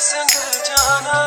listen to Jana.